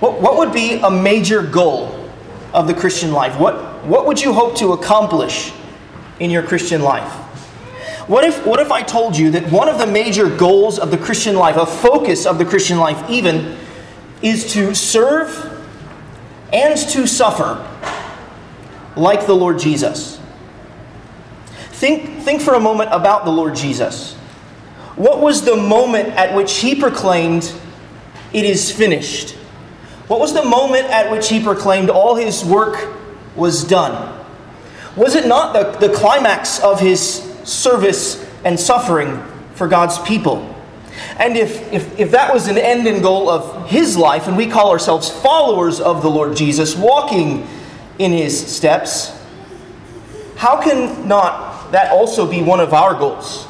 What, what would be a major goal of the Christian life? What, what would you hope to accomplish in your Christian life? What if, what if I told you that one of the major goals of the Christian life, a focus of the Christian life even, is to serve and to suffer like the Lord Jesus? Think, think for a moment about the Lord Jesus. What was the moment at which he proclaimed, It is finished? What was the moment at which he proclaimed all his work was done? Was it not the, the climax of his service and suffering for God's people? And if, if, if that was an end and goal of his life, and we call ourselves followers of the Lord Jesus, walking in his steps, how can not that also be one of our goals?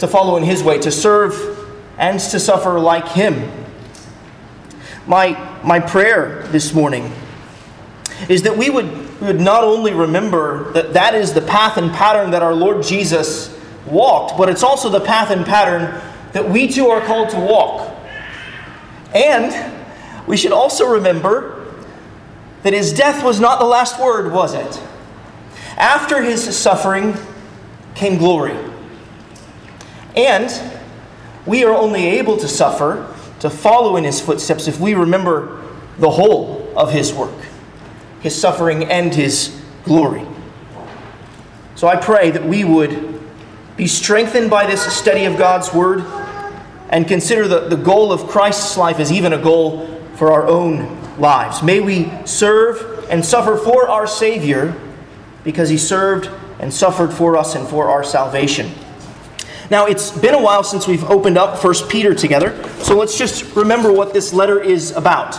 To follow in his way, to serve and to suffer like him. My, my prayer this morning is that we would, we would not only remember that that is the path and pattern that our Lord Jesus walked, but it's also the path and pattern that we too are called to walk. And we should also remember that his death was not the last word, was it? After his suffering came glory. And we are only able to suffer, to follow in his footsteps, if we remember the whole of his work his suffering and his glory. So I pray that we would be strengthened by this study of God's word and consider the, the goal of Christ's life as even a goal for our own lives. May we serve and suffer for our Savior because he served and suffered for us and for our salvation. Now, it's been a while since we've opened up 1 Peter together, so let's just remember what this letter is about.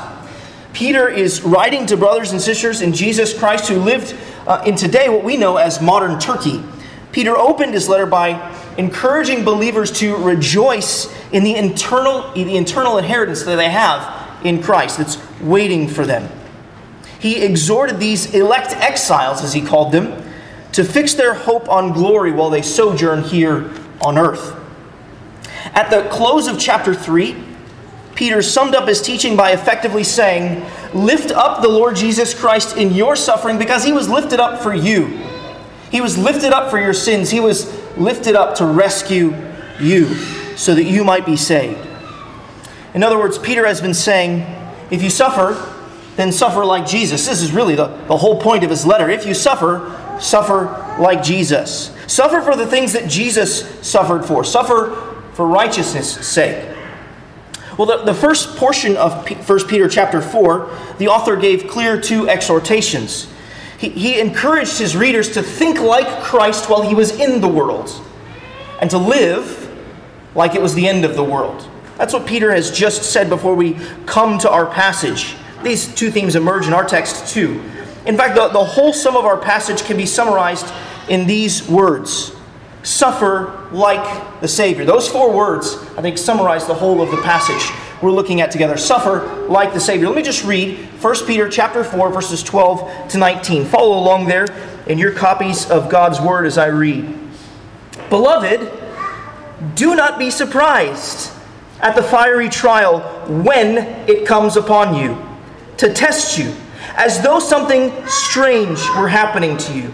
Peter is writing to brothers and sisters in Jesus Christ who lived uh, in today what we know as modern Turkey. Peter opened his letter by encouraging believers to rejoice in the internal, the internal inheritance that they have in Christ that's waiting for them. He exhorted these elect exiles, as he called them, to fix their hope on glory while they sojourn here on earth. At the close of chapter 3, Peter summed up his teaching by effectively saying, Lift up the Lord Jesus Christ in your suffering because he was lifted up for you. He was lifted up for your sins. He was lifted up to rescue you so that you might be saved. In other words, Peter has been saying, if you suffer, then suffer like Jesus. This is really the, the whole point of his letter. If you suffer, suffer like Jesus. Suffer for the things that Jesus suffered for. Suffer for righteousness' sake. Well, the, the first portion of P- 1 Peter chapter 4, the author gave clear two exhortations. He, he encouraged his readers to think like Christ while he was in the world, and to live like it was the end of the world. That's what Peter has just said before we come to our passage. These two themes emerge in our text too. In fact, the, the whole sum of our passage can be summarized in these words suffer like the Savior. Those four words, I think, summarize the whole of the passage we're looking at together. Suffer like the Savior. Let me just read 1 Peter chapter 4, verses 12 to 19. Follow along there in your copies of God's Word as I read. Beloved, do not be surprised at the fiery trial when it comes upon you to test you, as though something strange were happening to you.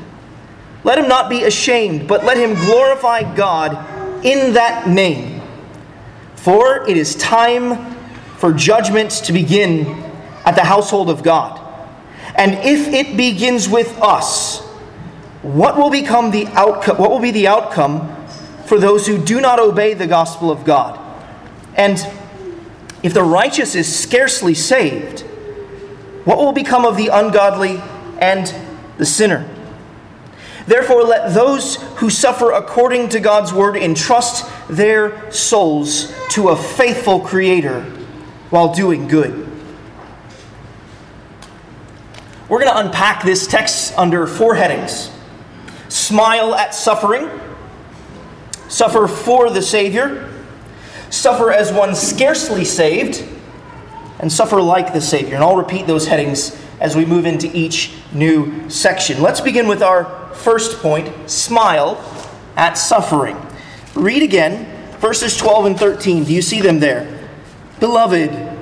let him not be ashamed, but let him glorify God in that name. For it is time for judgment to begin at the household of God. And if it begins with us, what will become the outcome what will be the outcome for those who do not obey the gospel of God? And if the righteous is scarcely saved, what will become of the ungodly and the sinner? Therefore, let those who suffer according to God's word entrust their souls to a faithful Creator while doing good. We're going to unpack this text under four headings smile at suffering, suffer for the Savior, suffer as one scarcely saved, and suffer like the Savior. And I'll repeat those headings as we move into each new section. Let's begin with our first point smile at suffering. Read again verses 12 and 13. Do you see them there? Beloved,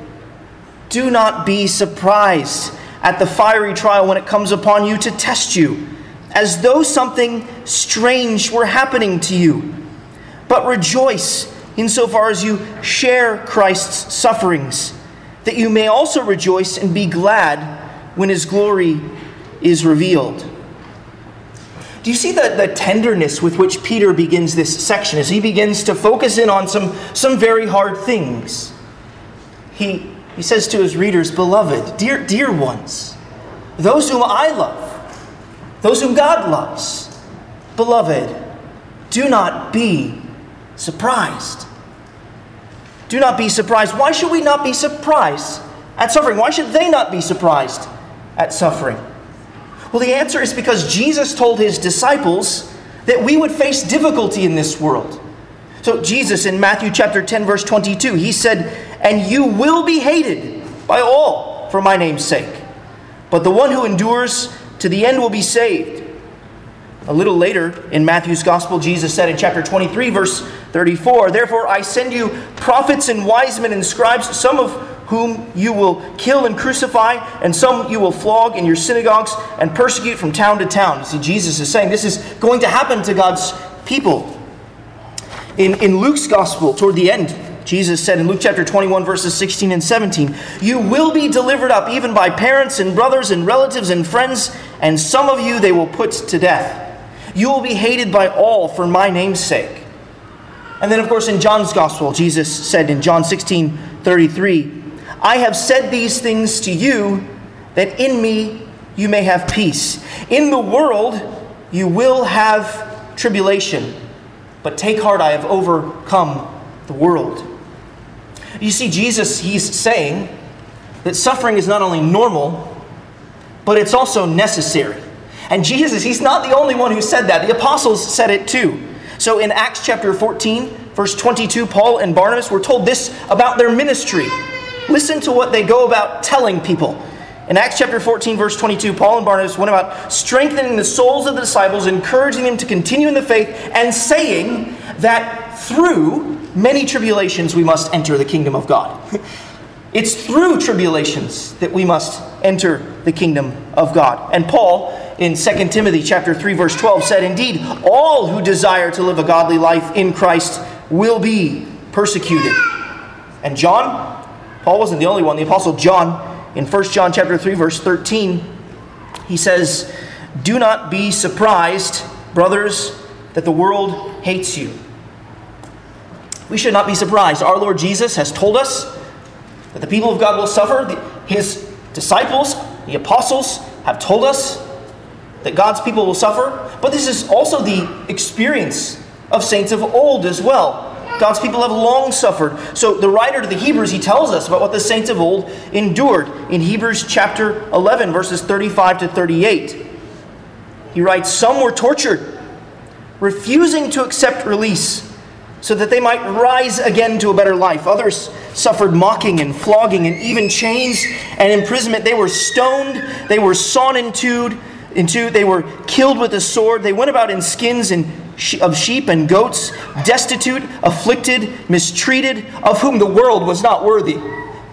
do not be surprised at the fiery trial when it comes upon you to test you, as though something strange were happening to you. But rejoice insofar as you share Christ's sufferings, that you may also rejoice and be glad when his glory is revealed. Do you see the, the tenderness with which Peter begins this section as he begins to focus in on some, some very hard things? He, he says to his readers, Beloved, dear, dear ones, those whom I love, those whom God loves, beloved, do not be surprised. Do not be surprised. Why should we not be surprised at suffering? Why should they not be surprised at suffering? Well, the answer is because Jesus told his disciples that we would face difficulty in this world. So, Jesus in Matthew chapter 10, verse 22, he said, And you will be hated by all for my name's sake, but the one who endures to the end will be saved. A little later in Matthew's Gospel, Jesus said in chapter 23, verse 34, Therefore I send you prophets and wise men and scribes, some of whom you will kill and crucify, and some you will flog in your synagogues and persecute from town to town. See, Jesus is saying this is going to happen to God's people. In, in Luke's Gospel, toward the end, Jesus said in Luke chapter 21, verses 16 and 17, You will be delivered up even by parents and brothers and relatives and friends, and some of you they will put to death. You will be hated by all for my name's sake. And then, of course, in John's Gospel, Jesus said in John 16 33, I have said these things to you that in me you may have peace. In the world you will have tribulation, but take heart, I have overcome the world. You see, Jesus, he's saying that suffering is not only normal, but it's also necessary. And Jesus, he's not the only one who said that. The apostles said it too. So in Acts chapter 14, verse 22, Paul and Barnabas were told this about their ministry. Listen to what they go about telling people. In Acts chapter 14, verse 22, Paul and Barnabas went about strengthening the souls of the disciples, encouraging them to continue in the faith, and saying that through many tribulations we must enter the kingdom of God. It's through tribulations that we must enter the kingdom of God. And Paul in 2 Timothy chapter 3 verse 12 said, "Indeed, all who desire to live a godly life in Christ will be persecuted." And John, Paul wasn't the only one. The apostle John in 1 John chapter 3 verse 13, he says, "Do not be surprised, brothers, that the world hates you." We should not be surprised. Our Lord Jesus has told us that the people of God will suffer. His disciples, the apostles, have told us that God's people will suffer. But this is also the experience of saints of old as well. God's people have long suffered. So the writer to the Hebrews, he tells us about what the saints of old endured in Hebrews chapter 11, verses 35 to 38. He writes, Some were tortured, refusing to accept release so that they might rise again to a better life. Others suffered mocking and flogging and even chains and imprisonment. They were stoned, they were sawn in two, two they were killed with a sword. They went about in skins and of sheep and goats, destitute, afflicted, mistreated, of whom the world was not worthy,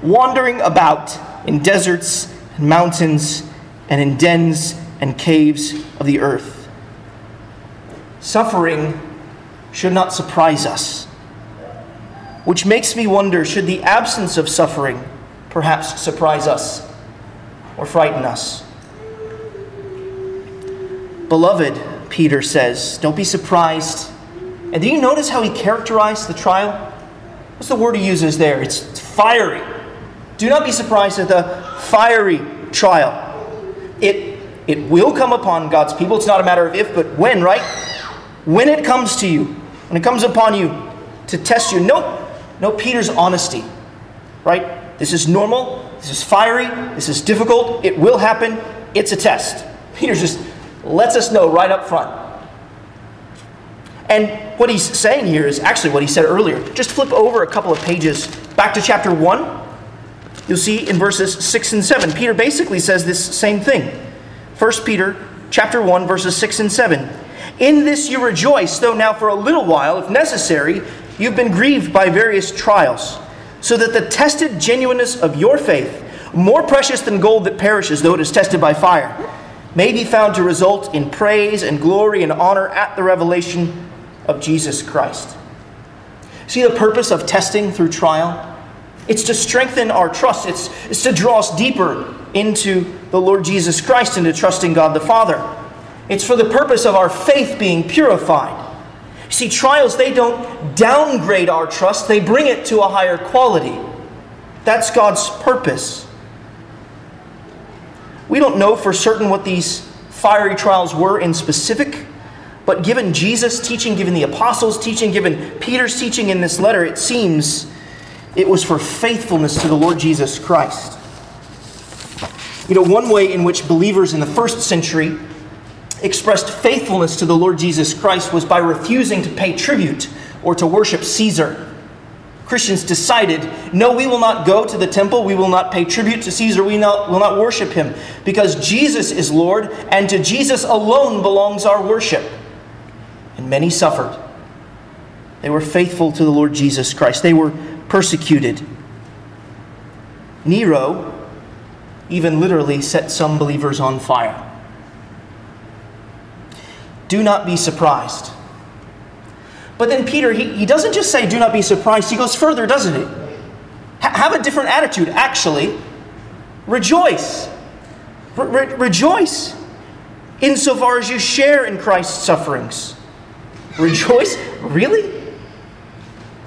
wandering about in deserts and mountains and in dens and caves of the earth. Suffering should not surprise us. Which makes me wonder should the absence of suffering perhaps surprise us or frighten us? Beloved, Peter says, don't be surprised. And do you notice how he characterized the trial? What's the word he uses there? It's fiery. Do not be surprised at the fiery trial. It, it will come upon God's people. It's not a matter of if, but when, right? When it comes to you, when it comes upon you to test you. Note, No, Peter's honesty, right? This is normal. This is fiery. This is difficult. It will happen. it's a test. Peter just lets us know right up front. And what he's saying here is actually what he said earlier. Just flip over a couple of pages back to chapter 1. You'll see in verses 6 and 7, Peter basically says this same thing. 1 Peter chapter 1 verses 6 and 7. In this you rejoice, though now for a little while, if necessary, you've been grieved by various trials, so that the tested genuineness of your faith, more precious than gold that perishes though it is tested by fire, may be found to result in praise and glory and honor at the revelation of Jesus Christ. See the purpose of testing through trial? It's to strengthen our trust, it's, it's to draw us deeper into the Lord Jesus Christ and to trusting God the Father. It's for the purpose of our faith being purified. See, trials, they don't downgrade our trust, they bring it to a higher quality. That's God's purpose. We don't know for certain what these fiery trials were in specific, but given Jesus' teaching, given the apostles' teaching, given Peter's teaching in this letter, it seems it was for faithfulness to the Lord Jesus Christ. You know, one way in which believers in the first century expressed faithfulness to the Lord Jesus Christ was by refusing to pay tribute or to worship Caesar. Christians decided, no, we will not go to the temple, we will not pay tribute to Caesar, we not, will not worship him, because Jesus is Lord, and to Jesus alone belongs our worship. And many suffered. They were faithful to the Lord Jesus Christ, they were persecuted. Nero even literally set some believers on fire. Do not be surprised. But then Peter, he, he doesn't just say, do not be surprised. He goes further, doesn't he? Have a different attitude, actually. Rejoice. Re- re- rejoice insofar as you share in Christ's sufferings. Rejoice? Really?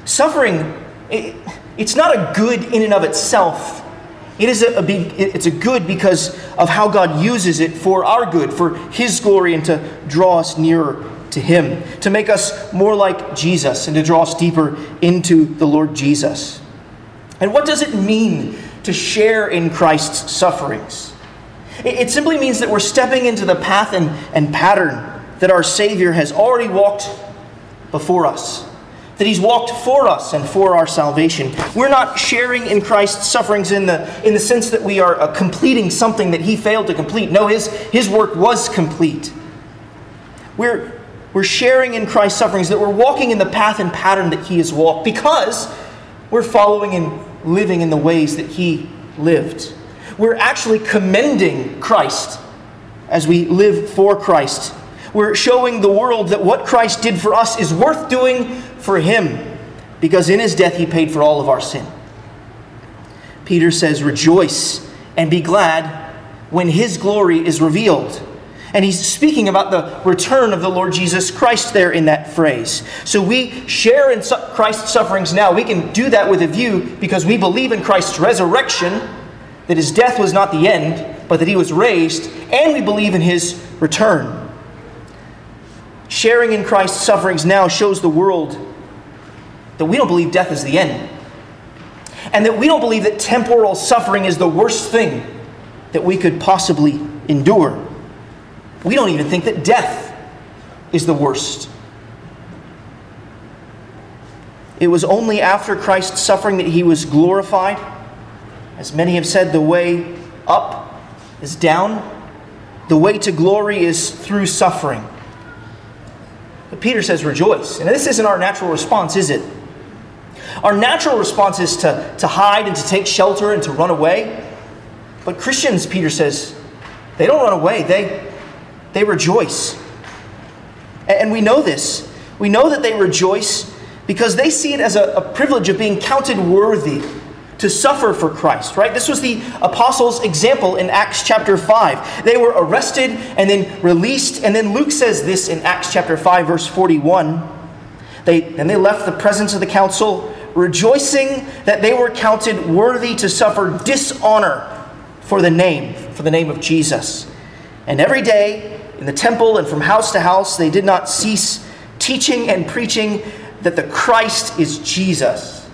Suffering, it, it's not a good in and of itself. It is a, a, it's a good because of how God uses it for our good, for His glory, and to draw us nearer to Him, to make us more like Jesus, and to draw us deeper into the Lord Jesus. And what does it mean to share in Christ's sufferings? It, simply means that we're stepping into the path and, and pattern that our Savior has already walked before us that he's walked for us and for our salvation. We're not sharing in Christ's sufferings in the, in the sense that we are uh, completing something that he failed to complete. No, his, his work was complete. We're, we're sharing in Christ's sufferings, that we're walking in the path and pattern that he has walked because we're following and living in the ways that he lived. We're actually commending Christ as we live for Christ. We're showing the world that what Christ did for us is worth doing for him because in his death he paid for all of our sin. Peter says, Rejoice and be glad when his glory is revealed. And he's speaking about the return of the Lord Jesus Christ there in that phrase. So we share in Christ's sufferings now. We can do that with a view because we believe in Christ's resurrection, that his death was not the end, but that he was raised, and we believe in his return. Sharing in Christ's sufferings now shows the world that we don't believe death is the end. And that we don't believe that temporal suffering is the worst thing that we could possibly endure. We don't even think that death is the worst. It was only after Christ's suffering that he was glorified. As many have said, the way up is down, the way to glory is through suffering. But Peter says, rejoice. And this isn't our natural response, is it? Our natural response is to, to hide and to take shelter and to run away. But Christians, Peter says, they don't run away, they, they rejoice. And we know this. We know that they rejoice because they see it as a, a privilege of being counted worthy to suffer for Christ, right? This was the apostles' example in Acts chapter 5. They were arrested and then released, and then Luke says this in Acts chapter 5, verse 41. They, and they left the presence of the council rejoicing that they were counted worthy to suffer dishonor for the name, for the name of Jesus. And every day in the temple and from house to house, they did not cease teaching and preaching that the Christ is Jesus.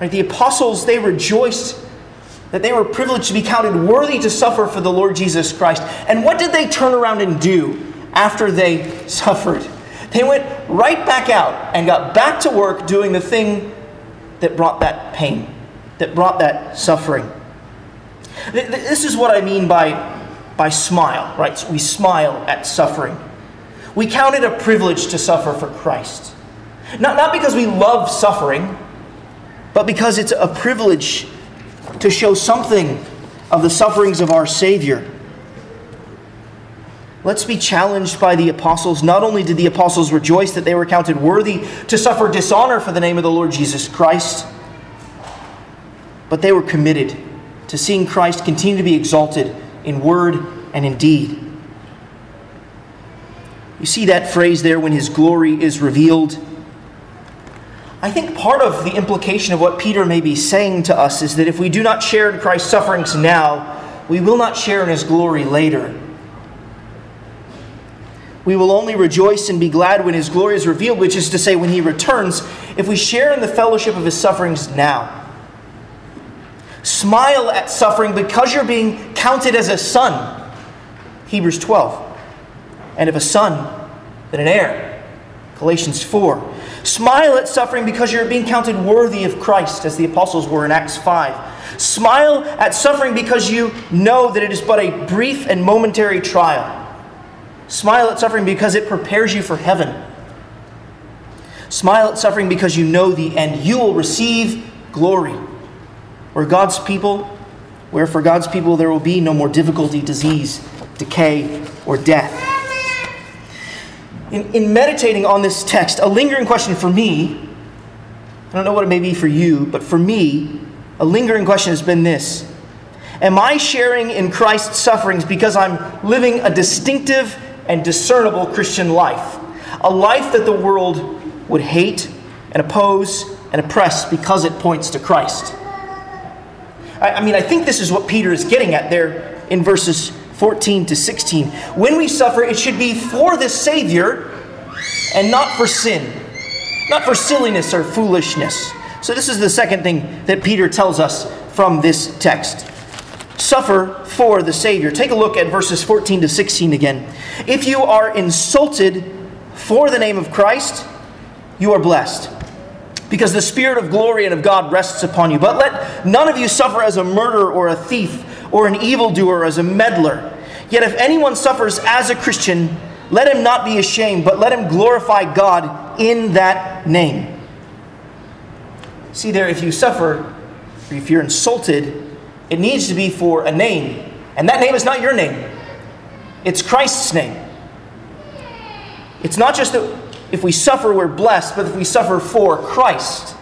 Right, the apostles, they rejoiced that they were privileged to be counted worthy to suffer for the Lord Jesus Christ. And what did they turn around and do after they suffered? They went right back out and got back to work doing the thing that brought that pain, that brought that suffering. This is what I mean by, by smile, right? So we smile at suffering. We count it a privilege to suffer for Christ. Not, not because we love suffering, but because it's a privilege to show something of the sufferings of our Savior. Let's be challenged by the apostles. Not only did the apostles rejoice that they were counted worthy to suffer dishonor for the name of the Lord Jesus Christ, but they were committed to seeing Christ continue to be exalted in word and in deed. You see that phrase there when his glory is revealed. I think part of the implication of what Peter may be saying to us is that if we do not share in Christ's sufferings now, we will not share in his glory later. We will only rejoice and be glad when his glory is revealed, which is to say, when he returns, if we share in the fellowship of his sufferings now. Smile at suffering because you're being counted as a son. Hebrews 12. And if a son, then an heir. Galatians 4. Smile at suffering because you're being counted worthy of Christ, as the apostles were in Acts 5. Smile at suffering because you know that it is but a brief and momentary trial. Smile at suffering because it prepares you for heaven. Smile at suffering because you know the end. You will receive glory. Where God's people, where for God's people there will be no more difficulty, disease, decay, or death in, in meditating on this text, a lingering question for me, I don't know what it may be for you, but for me, a lingering question has been this Am I sharing in Christ's sufferings because I'm living a distinctive and discernible Christian life? A life that the world would hate and oppose and oppress because it points to Christ. I, I mean, I think this is what Peter is getting at there in verses 14 to 16. When we suffer, it should be for the Savior and not for sin, not for silliness or foolishness. So, this is the second thing that Peter tells us from this text. Suffer for the Savior. Take a look at verses 14 to 16 again. If you are insulted for the name of Christ, you are blessed because the Spirit of glory and of God rests upon you. But let none of you suffer as a murderer or a thief or an evildoer as a meddler. Yet if anyone suffers as a Christian, let him not be ashamed, but let him glorify God in that name. See there, if you suffer, or if you're insulted, it needs to be for a name. And that name is not your name, it's Christ's name. It's not just that if we suffer, we're blessed, but if we suffer for Christ,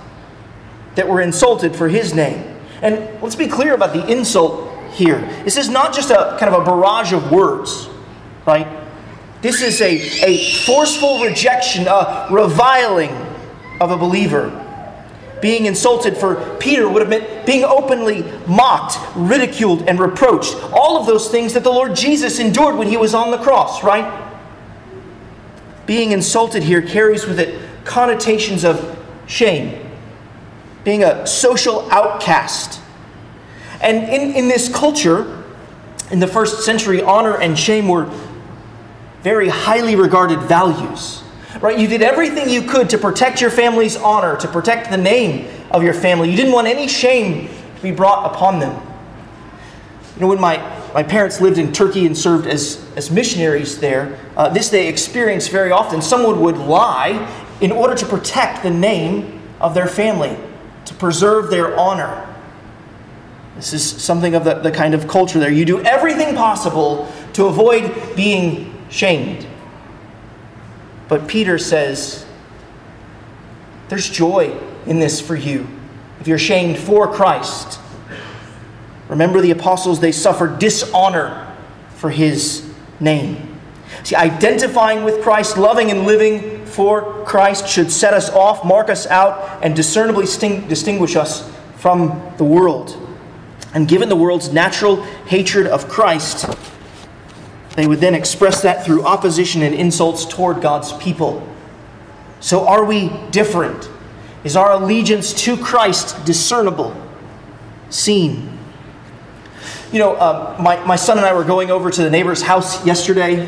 that we're insulted for his name. And let's be clear about the insult here. This is not just a kind of a barrage of words, right? This is a, a forceful rejection, a reviling of a believer. Being insulted for Peter would have meant being openly mocked, ridiculed, and reproached. All of those things that the Lord Jesus endured when he was on the cross, right? Being insulted here carries with it connotations of shame, being a social outcast, and in, in this culture, in the first century, honor and shame were very highly regarded values. Right? You did everything you could to protect your family's honor, to protect the name of your family. You didn't want any shame to be brought upon them. You know, when my, my parents lived in Turkey and served as, as missionaries there, uh, this they experience very often. Someone would lie in order to protect the name of their family, to preserve their honor. This is something of the, the kind of culture there. You do everything possible to avoid being shamed. But Peter says, there's joy in this for you if you're shamed for Christ. Remember the apostles, they suffered dishonor for his name. See, identifying with Christ, loving and living for Christ should set us off, mark us out, and discernibly distinguish us from the world. And given the world's natural hatred of Christ, they would then express that through opposition and insults toward God's people. So, are we different? Is our allegiance to Christ discernible, seen? You know, uh, my, my son and I were going over to the neighbor's house yesterday,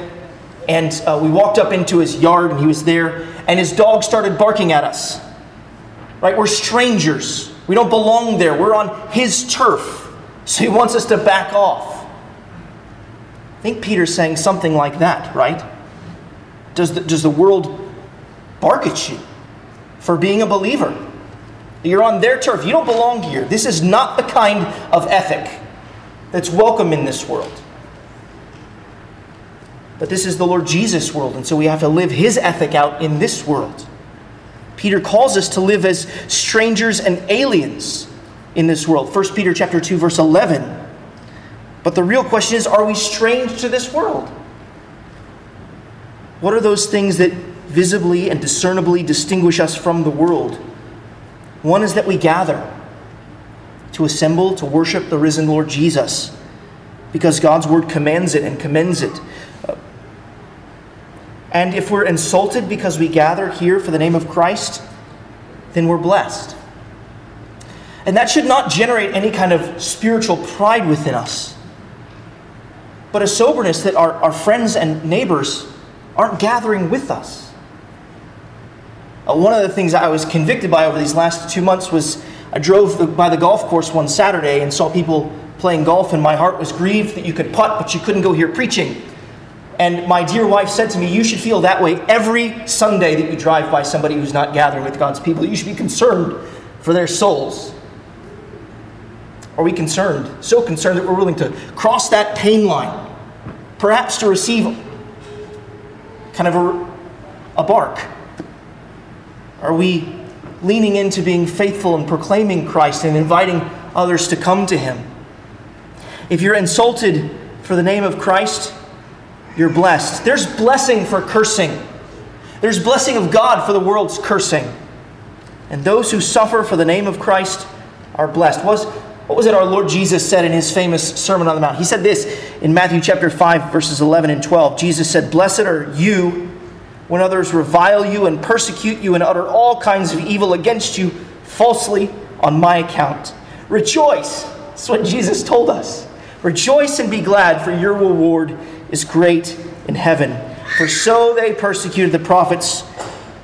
and uh, we walked up into his yard, and he was there, and his dog started barking at us. Right? We're strangers. We don't belong there. We're on his turf. So he wants us to back off. I think Peter's saying something like that, right? Does the, does the world bark at you for being a believer? You're on their turf. You don't belong here. This is not the kind of ethic that's welcome in this world. But this is the Lord Jesus' world, and so we have to live his ethic out in this world. Peter calls us to live as strangers and aliens in this world. 1 Peter chapter 2 verse 11. But the real question is are we strange to this world? What are those things that visibly and discernibly distinguish us from the world? One is that we gather to assemble to worship the risen Lord Jesus because God's word commands it and commends it. And if we're insulted because we gather here for the name of Christ, then we're blessed. And that should not generate any kind of spiritual pride within us, but a soberness that our, our friends and neighbors aren't gathering with us. Uh, one of the things I was convicted by over these last two months was I drove the, by the golf course one Saturday and saw people playing golf, and my heart was grieved that you could putt, but you couldn't go here preaching. And my dear wife said to me, You should feel that way every Sunday that you drive by somebody who's not gathering with God's people. You should be concerned for their souls. Are we concerned? So concerned that we're willing to cross that pain line, perhaps to receive kind of a, a bark? Are we leaning into being faithful and proclaiming Christ and inviting others to come to Him? If you're insulted for the name of Christ, you're blessed. There's blessing for cursing. There's blessing of God for the world's cursing. And those who suffer for the name of Christ are blessed. What was, what was it our Lord Jesus said in his famous Sermon on the Mount? He said this in Matthew chapter 5, verses 11 and 12. Jesus said, Blessed are you when others revile you and persecute you and utter all kinds of evil against you falsely on my account. Rejoice. That's what Jesus told us. Rejoice and be glad, for your reward is great in heaven. For so they persecuted the prophets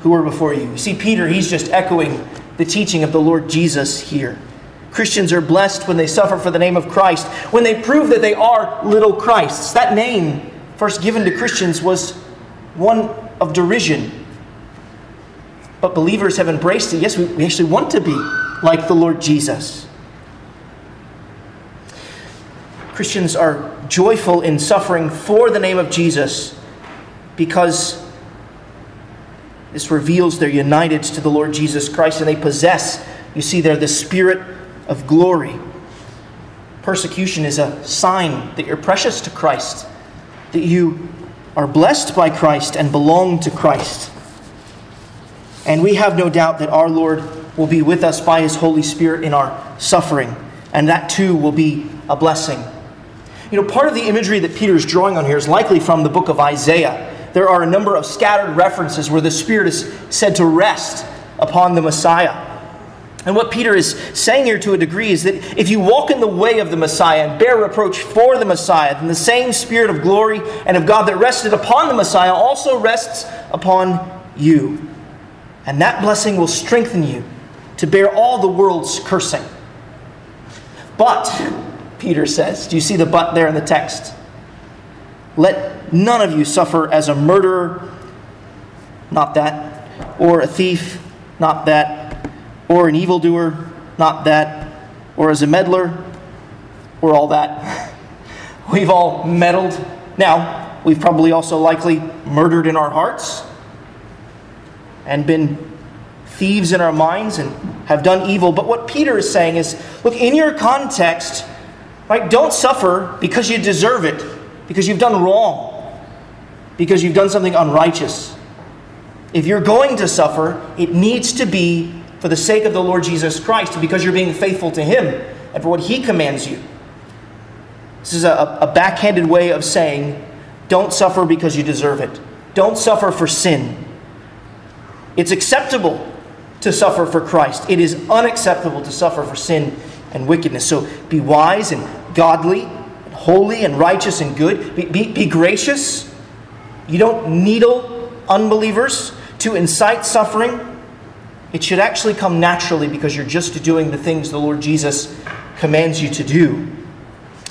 who were before you. You see, Peter, he's just echoing the teaching of the Lord Jesus here. Christians are blessed when they suffer for the name of Christ, when they prove that they are little Christs. That name, first given to Christians, was one of derision. But believers have embraced it. Yes, we, we actually want to be like the Lord Jesus. Christians are joyful in suffering for the name of Jesus because this reveals they're united to the Lord Jesus Christ and they possess, you see there, the Spirit of glory. Persecution is a sign that you're precious to Christ, that you are blessed by Christ and belong to Christ. And we have no doubt that our Lord will be with us by His Holy Spirit in our suffering, and that too will be a blessing. You know, part of the imagery that Peter is drawing on here is likely from the book of Isaiah. There are a number of scattered references where the Spirit is said to rest upon the Messiah. And what Peter is saying here to a degree is that if you walk in the way of the Messiah and bear reproach for the Messiah, then the same Spirit of glory and of God that rested upon the Messiah also rests upon you. And that blessing will strengthen you to bear all the world's cursing. But Peter says. Do you see the but there in the text? Let none of you suffer as a murderer, not that, or a thief, not that, or an evildoer, not that, or as a meddler, or all that. We've all meddled. Now, we've probably also likely murdered in our hearts and been thieves in our minds and have done evil. But what Peter is saying is look, in your context, Right? Don't suffer because you deserve it, because you've done wrong, because you've done something unrighteous. If you're going to suffer, it needs to be for the sake of the Lord Jesus Christ, because you're being faithful to Him and for what He commands you. This is a, a backhanded way of saying, don't suffer because you deserve it. Don't suffer for sin. It's acceptable to suffer for Christ. It is unacceptable to suffer for sin and wickedness. So be wise and godly, and holy, and righteous, and good. Be, be, be gracious. You don't needle unbelievers to incite suffering. It should actually come naturally because you're just doing the things the Lord Jesus commands you to do.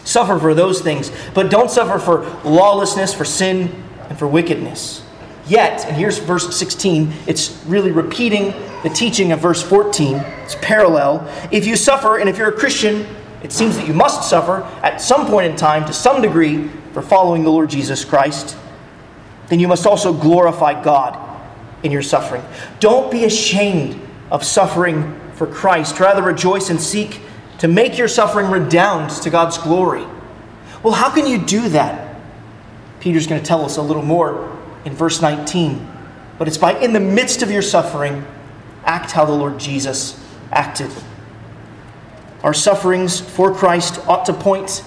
Suffer for those things, but don't suffer for lawlessness, for sin, and for wickedness. Yet, and here's verse 16, it's really repeating the teaching of verse 14. It's parallel. If you suffer, and if you're a Christian, it seems that you must suffer at some point in time to some degree for following the Lord Jesus Christ, then you must also glorify God in your suffering. Don't be ashamed of suffering for Christ. Rather, rejoice and seek to make your suffering redound to God's glory. Well, how can you do that? Peter's going to tell us a little more in verse 19. But it's by in the midst of your suffering, act how the Lord Jesus acted. Our sufferings for Christ ought to point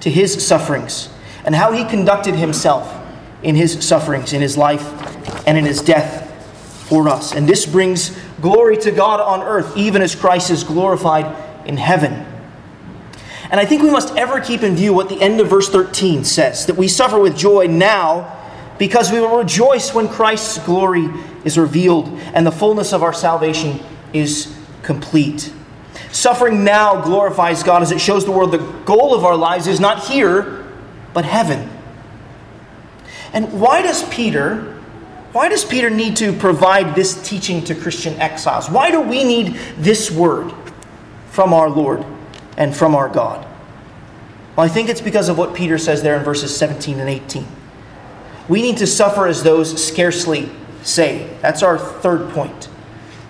to his sufferings and how he conducted himself in his sufferings, in his life, and in his death for us. And this brings glory to God on earth, even as Christ is glorified in heaven. And I think we must ever keep in view what the end of verse 13 says that we suffer with joy now because we will rejoice when Christ's glory is revealed and the fullness of our salvation is complete. Suffering now glorifies God as it shows the world the goal of our lives is not here, but heaven. And why does Peter why does Peter need to provide this teaching to Christian exiles? Why do we need this word from our Lord and from our God? Well, I think it's because of what Peter says there in verses 17 and 18. We need to suffer as those scarcely saved. That's our third point.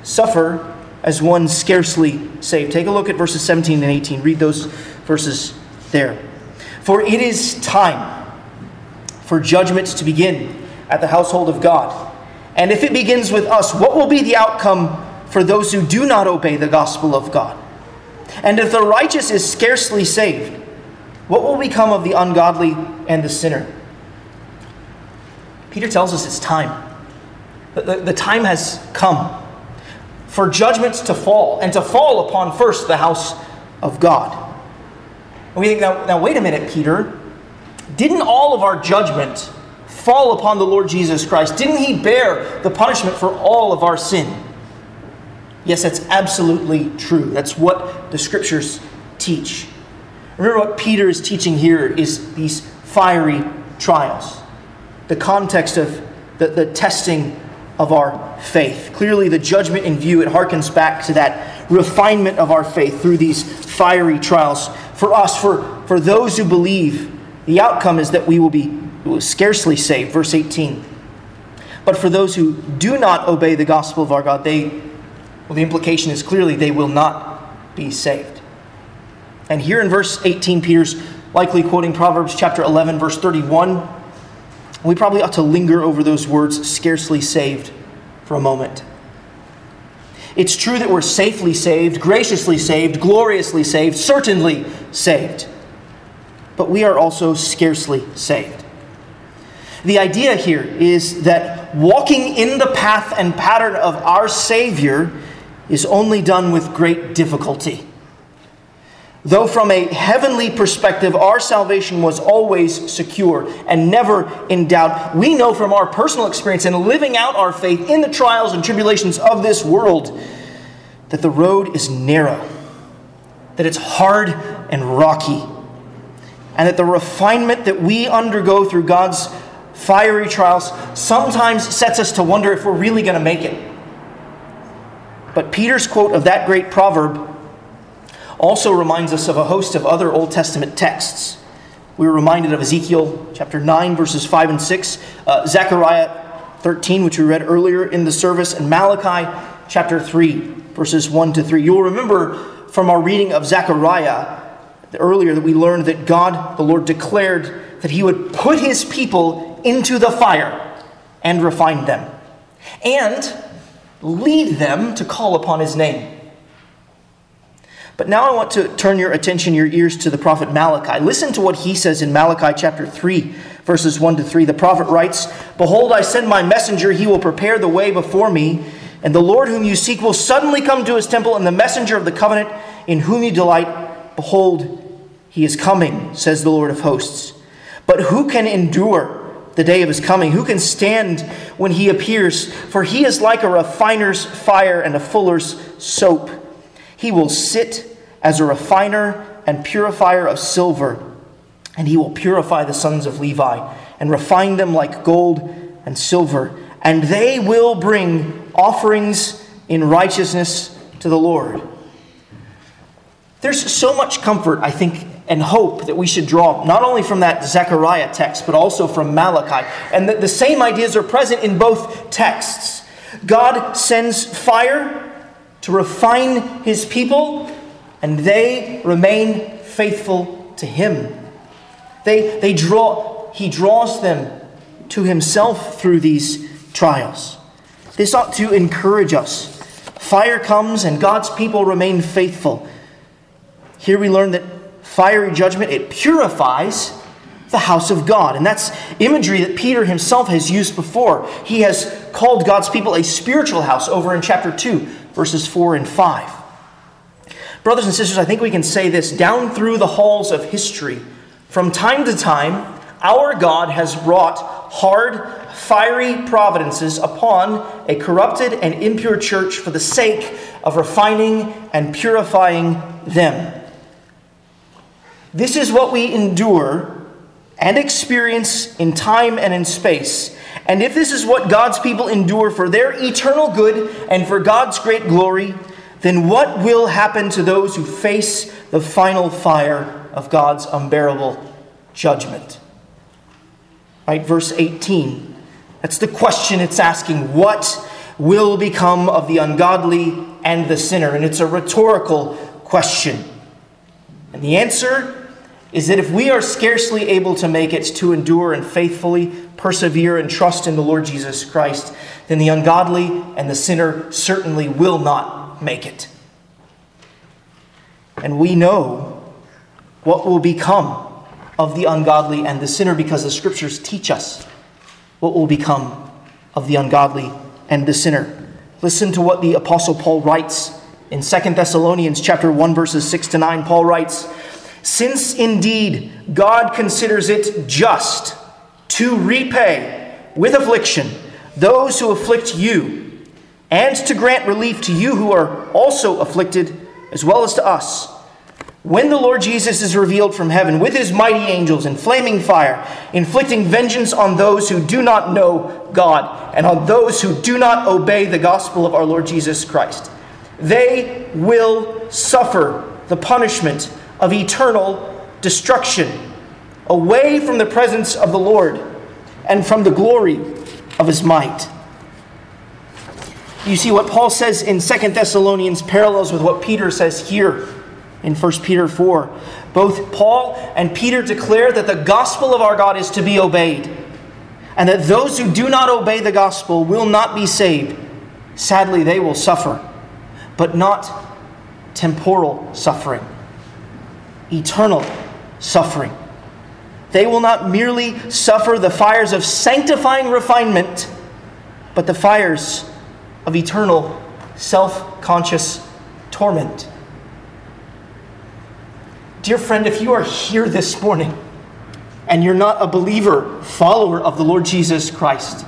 Suffer as one scarcely saved. Take a look at verses 17 and 18. Read those verses there. For it is time for judgment to begin at the household of God. And if it begins with us, what will be the outcome for those who do not obey the gospel of God? And if the righteous is scarcely saved, what will become of the ungodly and the sinner? Peter tells us it's time. The, the, the time has come for judgments to fall, and to fall upon first the house of God. And we think, now, now wait a minute, Peter. Didn't all of our judgment fall upon the Lord Jesus Christ? Didn't he bear the punishment for all of our sin? Yes, that's absolutely true. That's what the scriptures teach. Remember what Peter is teaching here is these fiery trials. The context of the, the testing of our faith. Clearly, the judgment in view, it harkens back to that refinement of our faith through these fiery trials. For us, for, for those who believe, the outcome is that we will be scarcely saved. Verse 18. But for those who do not obey the gospel of our God, they, well, the implication is clearly they will not be saved. And here in verse 18, Peter's likely quoting Proverbs chapter 11, verse 31. We probably ought to linger over those words, scarcely saved, for a moment. It's true that we're safely saved, graciously saved, gloriously saved, certainly saved. But we are also scarcely saved. The idea here is that walking in the path and pattern of our Savior is only done with great difficulty. Though, from a heavenly perspective, our salvation was always secure and never in doubt, we know from our personal experience in living out our faith in the trials and tribulations of this world that the road is narrow, that it's hard and rocky, and that the refinement that we undergo through God's fiery trials sometimes sets us to wonder if we're really going to make it. But Peter's quote of that great proverb also reminds us of a host of other Old Testament texts. We were reminded of Ezekiel chapter 9, verses 5 and 6, uh, Zechariah 13, which we read earlier in the service, and Malachi chapter 3, verses 1 to 3. You'll remember from our reading of Zechariah earlier that we learned that God, the Lord, declared that he would put his people into the fire and refine them, and lead them to call upon his name. But now I want to turn your attention, your ears to the prophet Malachi. Listen to what he says in Malachi chapter 3, verses 1 to 3. The prophet writes Behold, I send my messenger, he will prepare the way before me. And the Lord whom you seek will suddenly come to his temple, and the messenger of the covenant in whom you delight, behold, He is coming, says the Lord of hosts. But who can endure the day of his coming? Who can stand when he appears? For he is like a refiner's fire and a fuller's soap. He will sit as a refiner and purifier of silver, and he will purify the sons of Levi and refine them like gold and silver, and they will bring offerings in righteousness to the Lord. There's so much comfort, I think, and hope that we should draw not only from that Zechariah text, but also from Malachi. And the, the same ideas are present in both texts. God sends fire to refine his people, and they remain faithful to him. They, they draw, he draws them to himself through these trials. This ought to encourage us. Fire comes and God's people remain faithful. Here we learn that fiery judgment it purifies the house of God. And that's imagery that Peter himself has used before. He has called God's people a spiritual house over in chapter 2, verses 4 and 5. Brothers and sisters, I think we can say this down through the halls of history, from time to time, our God has brought hard, fiery providences upon a corrupted and impure church for the sake of refining and purifying them. This is what we endure and experience in time and in space. And if this is what God's people endure for their eternal good and for God's great glory, then what will happen to those who face the final fire of God's unbearable judgment? Right, verse 18. That's the question it's asking. What will become of the ungodly and the sinner? And it's a rhetorical question. And the answer is that if we are scarcely able to make it to endure and faithfully persevere and trust in the Lord Jesus Christ, then the ungodly and the sinner certainly will make it. And we know what will become of the ungodly and the sinner because the scriptures teach us what will become of the ungodly and the sinner. Listen to what the apostle Paul writes in 2 Thessalonians chapter 1 verses 6 to 9. Paul writes, since indeed God considers it just to repay with affliction those who afflict you, and to grant relief to you who are also afflicted, as well as to us. When the Lord Jesus is revealed from heaven with his mighty angels in flaming fire, inflicting vengeance on those who do not know God and on those who do not obey the gospel of our Lord Jesus Christ, they will suffer the punishment of eternal destruction, away from the presence of the Lord and from the glory of his might. You see, what Paul says in Second Thessalonians parallels with what Peter says here in 1 Peter 4. Both Paul and Peter declare that the gospel of our God is to be obeyed, and that those who do not obey the gospel will not be saved. Sadly, they will suffer, but not temporal suffering eternal suffering. They will not merely suffer the fires of sanctifying refinement, but the fires of eternal self conscious torment. Dear friend, if you are here this morning and you're not a believer, follower of the Lord Jesus Christ,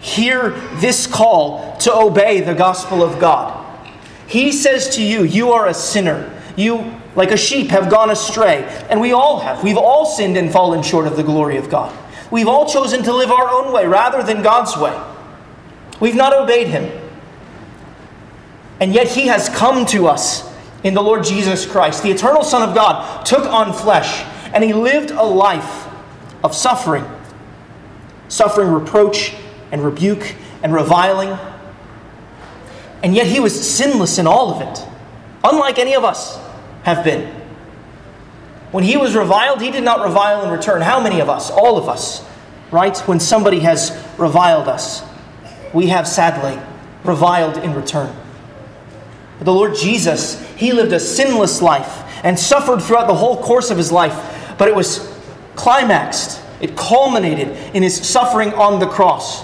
hear this call to obey the gospel of God. He says to you, You are a sinner. You like a sheep, have gone astray. And we all have. We've all sinned and fallen short of the glory of God. We've all chosen to live our own way rather than God's way. We've not obeyed Him. And yet He has come to us in the Lord Jesus Christ. The eternal Son of God took on flesh and He lived a life of suffering. Suffering reproach and rebuke and reviling. And yet He was sinless in all of it, unlike any of us have been. When he was reviled, he did not revile in return. How many of us? All of us, right? When somebody has reviled us, we have sadly reviled in return. But the Lord Jesus, he lived a sinless life and suffered throughout the whole course of his life, but it was climaxed, it culminated in his suffering on the cross,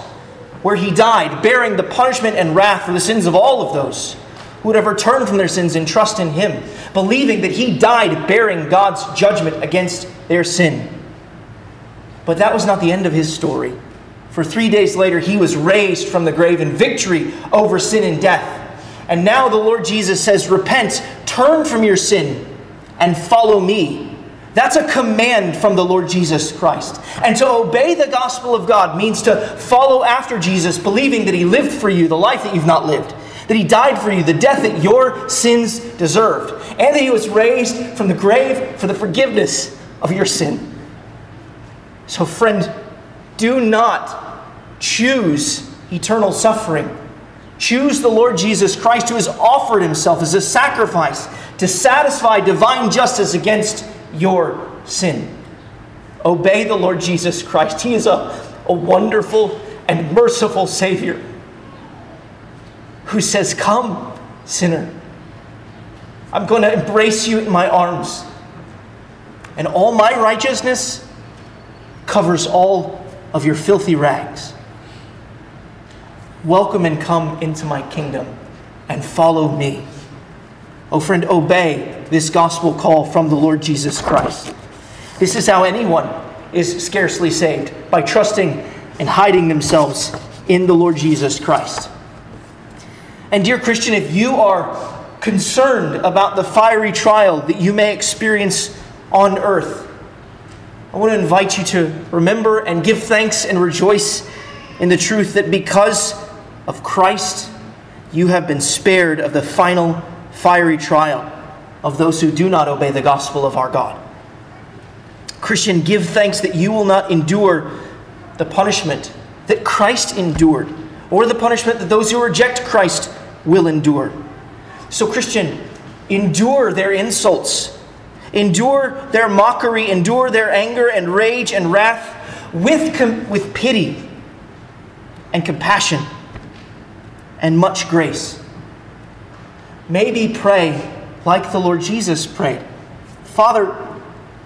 where he died, bearing the punishment and wrath for the sins of all of those who would ever turn from their sins and trust in him, believing that he died bearing God's judgment against their sin. But that was not the end of his story. For three days later, he was raised from the grave in victory over sin and death. And now the Lord Jesus says, Repent, turn from your sin, and follow me. That's a command from the Lord Jesus Christ. And to obey the gospel of God means to follow after Jesus, believing that he lived for you the life that you've not lived, that he died for you the death that your sins deserved, and that he was raised from the grave for the forgiveness of your sin. So, friend, do not choose eternal suffering. Choose the Lord Jesus Christ, who has offered himself as a sacrifice to satisfy divine justice against your sin. Obey the Lord Jesus Christ. He is a, a wonderful and merciful Savior who says, Come, sinner. I'm going to embrace you in my arms. And all my righteousness covers all of your filthy rags. Welcome and come into my kingdom and follow me. Oh, friend, obey this gospel call from the Lord Jesus Christ. This is how anyone is scarcely saved by trusting and hiding themselves in the Lord Jesus Christ. And, dear Christian, if you are concerned about the fiery trial that you may experience on earth, I want to invite you to remember and give thanks and rejoice in the truth that because of Christ, you have been spared of the final fiery trial of those who do not obey the gospel of our God. Christian, give thanks that you will not endure the punishment that Christ endured, or the punishment that those who reject Christ will endure. So, Christian, endure their insults Endure their mockery, endure their anger and rage and wrath with, com- with pity and compassion and much grace. Maybe pray like the Lord Jesus prayed Father,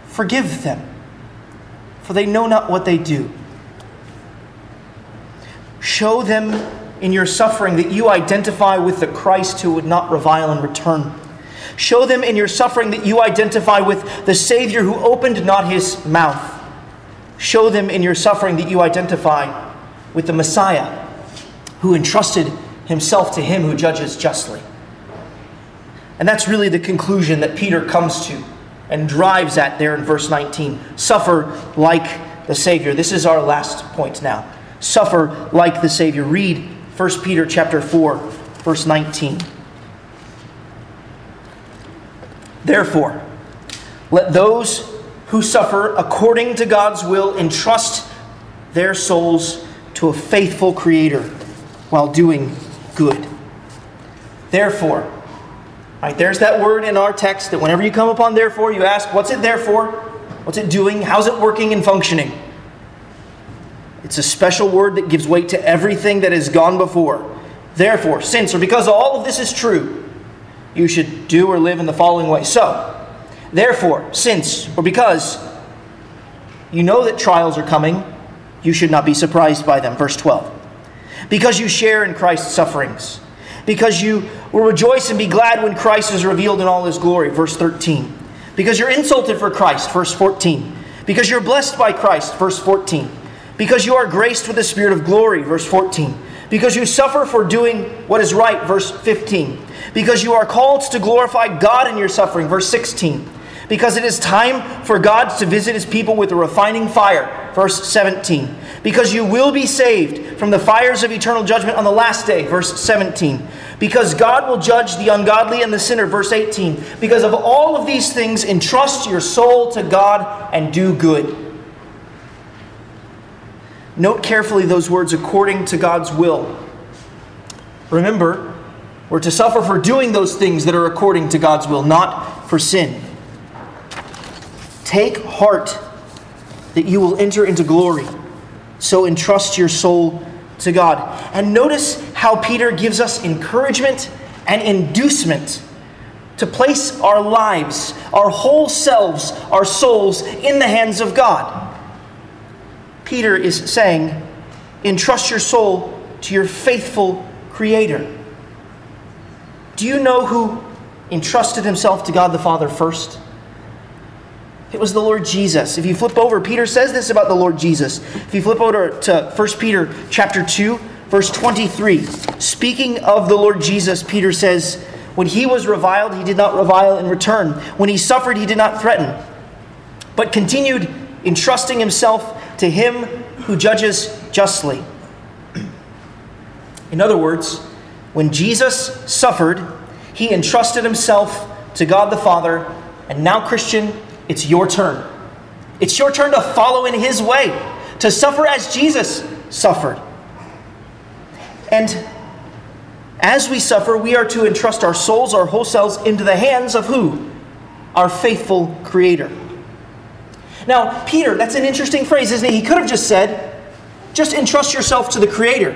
forgive them, for they know not what they do. Show them in your suffering that you identify with the Christ who would not revile in return. Show them in your suffering that you identify with the Savior who opened not his mouth. Show them in your suffering that you identify with the Messiah who entrusted himself to him who judges justly. And that's really the conclusion that Peter comes to and drives at there in verse 19. Suffer like the Savior. This is our last point now. Suffer like the Savior. Read 1 Peter chapter 4, verse 19. Therefore, let those who suffer according to God's will entrust their souls to a faithful Creator while doing good. Therefore, right, there's that word in our text that whenever you come upon therefore, you ask, what's it there for? What's it doing? How's it working and functioning? It's a special word that gives weight to everything that has gone before. Therefore, since or because all of this is true, you should do or live in the following way. So, therefore, since or because you know that trials are coming, you should not be surprised by them. Verse 12. Because you share in Christ's sufferings, because you will rejoice and be glad when Christ is revealed in all his glory. Verse 13. Because you're insulted for Christ. Verse 14. Because you're blessed by Christ. Verse 14. Because you are graced with the Spirit of glory. Verse 14. Because you suffer for doing what is right. Verse 15 because you are called to glorify God in your suffering. Verse 16. Because it is time for God to visit his people with a refining fire. Verse 17. Because you will be saved from the fires of eternal judgment on the last day. Verse 17. Because God will judge the ungodly and the sinner. Verse 18. Because of all of these things, entrust your soul to God and do good. Note carefully those words according to God's will. Remember, we're to suffer for doing those things that are according to God's will, not for sin. Take heart that you will enter into glory. So entrust your soul to God. And notice how Peter gives us encouragement and inducement to place our lives, our whole selves, our souls in the hands of God. Peter is saying, entrust your soul to your faithful Creator. Do you know who entrusted himself to God the Father first? It was the Lord Jesus. If you flip over, Peter says this about the Lord Jesus. If you flip over to 1 Peter chapter 2, verse 23, speaking of the Lord Jesus, Peter says, When he was reviled, he did not revile in return. When he suffered, he did not threaten, but continued entrusting himself to him who judges justly. In other words, when Jesus suffered, he entrusted himself to God the Father, and now, Christian, it's your turn. It's your turn to follow in his way, to suffer as Jesus suffered. And as we suffer, we are to entrust our souls, our whole selves, into the hands of who? Our faithful Creator. Now, Peter, that's an interesting phrase, isn't it? He could have just said, just entrust yourself to the Creator.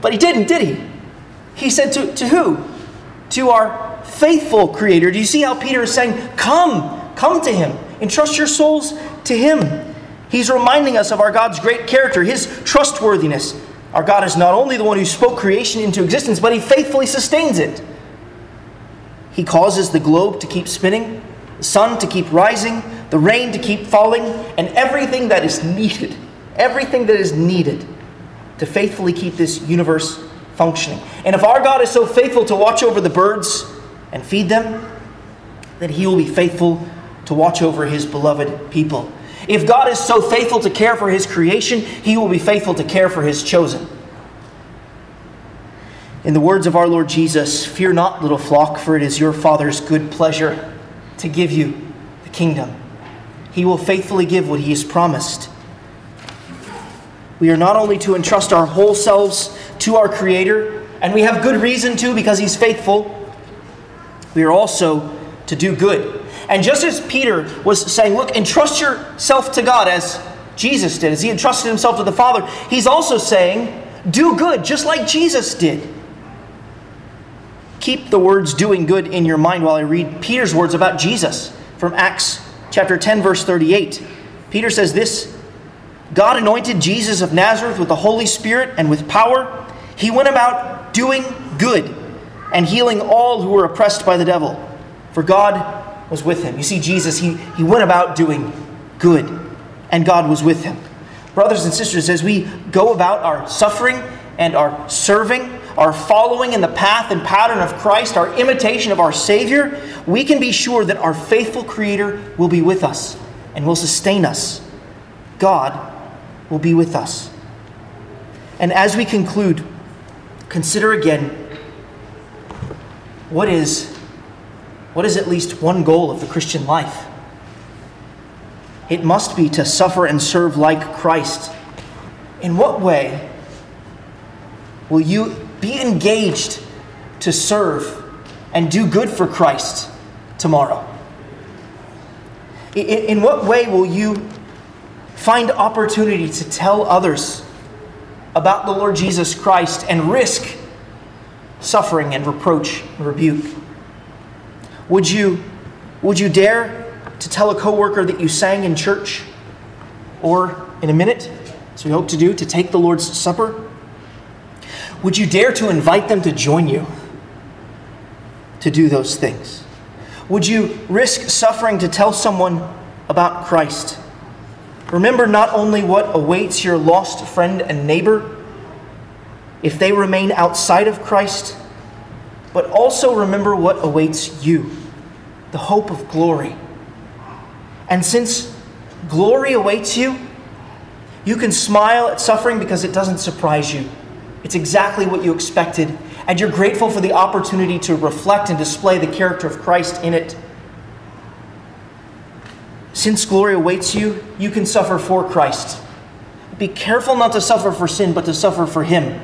But he didn't, did he? He said to, to who? To our faithful Creator. Do you see how Peter is saying, Come, come to Him, entrust your souls to Him? He's reminding us of our God's great character, His trustworthiness. Our God is not only the one who spoke creation into existence, but He faithfully sustains it. He causes the globe to keep spinning, the sun to keep rising, the rain to keep falling, and everything that is needed, everything that is needed to faithfully keep this universe functioning. And if our God is so faithful to watch over the birds and feed them, then He will be faithful to watch over His beloved people. If God is so faithful to care for His creation, He will be faithful to care for His chosen. In the words of our Lord Jesus, fear not, little flock, for it is your Father's good pleasure to give you the kingdom. He will faithfully give what He has promised. We are not only to entrust our whole selves to our Creator, and we have good reason to because He's faithful, we are also to do good. And just as Peter was saying, look, entrust yourself to God as Jesus did, as he entrusted himself to the Father, he's also saying, do good, just like Jesus did. Keep the words doing good in your mind while I read Peter's words about Jesus from Acts chapter 10, verse 38. Peter says this God anointed Jesus of Nazareth with the Holy Spirit and with power. He went about doing good and healing all who were oppressed by the devil, for God was with him. You see, Jesus, he, he went about doing good, and God was with him. Brothers and sisters, as we go about our suffering and our serving, our following in the path and pattern of Christ, our imitation of our Savior, we can be sure that our faithful Creator will be with us and will sustain us. God will be with us. And as we conclude, consider again what is what is at least one goal of the Christian life? It must be to suffer and serve like Christ. In what way will you be engaged to serve and do good for Christ tomorrow? In, what way will you find opportunity to tell others about the Lord Jesus Christ and risk suffering and reproach and rebuke? Would you, would you dare to tell a coworker that you sang in church or in a minute, as we hope to do, to take the Lord's Supper? Would you dare to invite them to join you to do those things? Would you risk suffering to tell someone about Christ? Remember not only what awaits your lost friend and neighbor if they remain outside of Christ, but also remember what awaits you the hope of glory. And since glory awaits you, you can smile at suffering because it doesn't surprise you. It's exactly what you expected, and you're grateful for the opportunity to reflect and display the character of Christ in it. Since glory awaits you, you can suffer for Christ. Be careful not to suffer for sin, but to suffer for Him.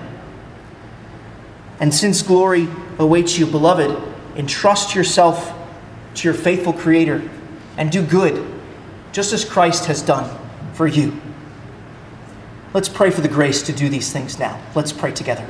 And since glory awaits you, beloved, entrust yourself to your faithful Creator and do good, just as Christ has done for you. Let's pray for the grace to do these things now. Let's pray together.